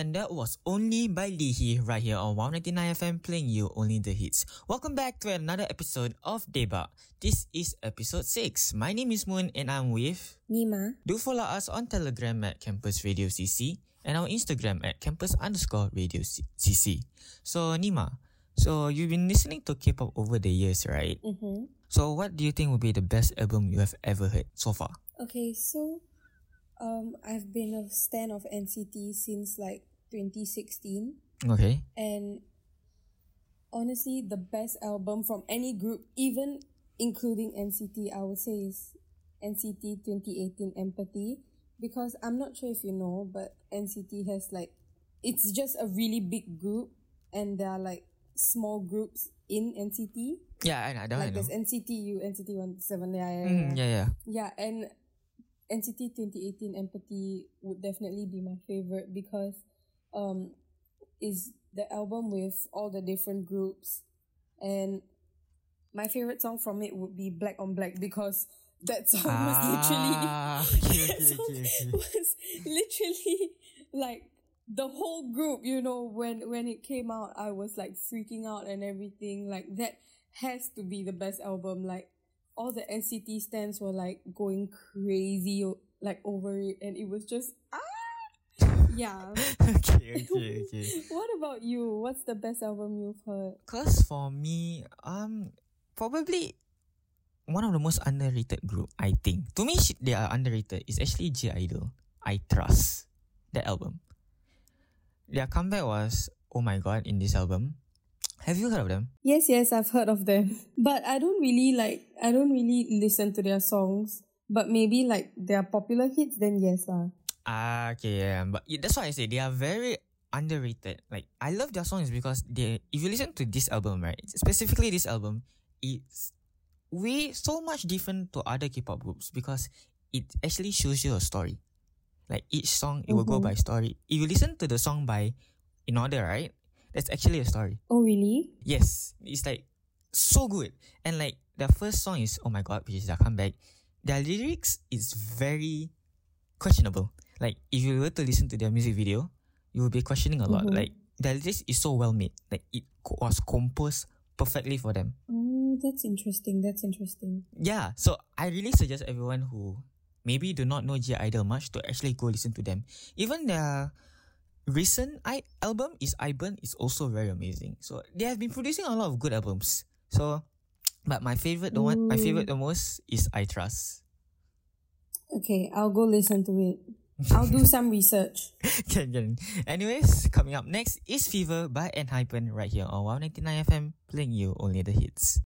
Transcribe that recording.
And that was Only by Lee Hi right here on 199 FM playing you only the hits. Welcome back to another episode of Daebak. This is episode 6. My name is Moon and I'm with Nima. Do follow us on Telegram at Campus Radio CC and our Instagram at campus underscore radio CC. So Nima, so you've been listening to K-pop over the years, right? Mm-hmm. So what do you think would be the best album you have ever heard so far? Okay, so um, I've been a stan of NCT since like 2016, Okay. and honestly, the best album from any group, even including NCT, I would say is NCT 2018 Empathy, because I'm not sure if you know, but NCT has like, it's just a really big group, and there are like small groups in NCT. Yeah, I know. That like I know. there's NCT U, NCT 127, yeah, yeah, Mm, yeah, yeah. Yeah, and NCT 2018 Empathy would definitely be my favorite because um is the album with all the different groups and my favorite song from it would be Black on Black because that song was literally Ah, okay, that song okay, okay. was literally like the whole group, you know, when when it came out, I was like freaking out and everything. Like that has to be the best album. Like all the NCT stands were like going crazy like over it, and it was just ah, yeah. okay, okay, okay. what about you? What's the best album you've heard? Cause for me, um, probably one of the most underrated group. I think to me, they are underrated. Is actually (G)I-DLE. I trust that album. Their comeback was oh my god in this album. Have you heard of them? Yes, yes, I've heard of them, but I don't really like. I don't really listen to their songs. But maybe like their popular hits, then yes, lah. Ah, okay, yeah, but that's why I say they are very underrated. Like I love their songs because they. If you listen to this album, right, specifically this album, it's way so much different to other K-pop groups because it actually shows you a story. Like each song, it will go Mhm. by story. If you listen to the song by in order, right, that's actually a story. Oh, really? Yes, it's like so good. And like the first song is oh my god, which is their comeback. Their lyrics is very questionable. Like if you were to listen to their music video, you will be questioning a lot. Mhm. Like their list is so well made. Like it was composed perfectly for them. Oh, that's interesting. That's interesting. Yeah, so I really suggest everyone who maybe do not know (G)I-DLE much to actually go listen to them. Even their recent I album is I Burn is also very amazing. So they have been producing a lot of good albums. So, but my favorite, the one, my favorite the most is I Trust. Okay, I'll go listen to it. I'll do some research. can, can. Anyways, coming up next is Fever by Enhypen right here on 199 FM, playing you only the hits.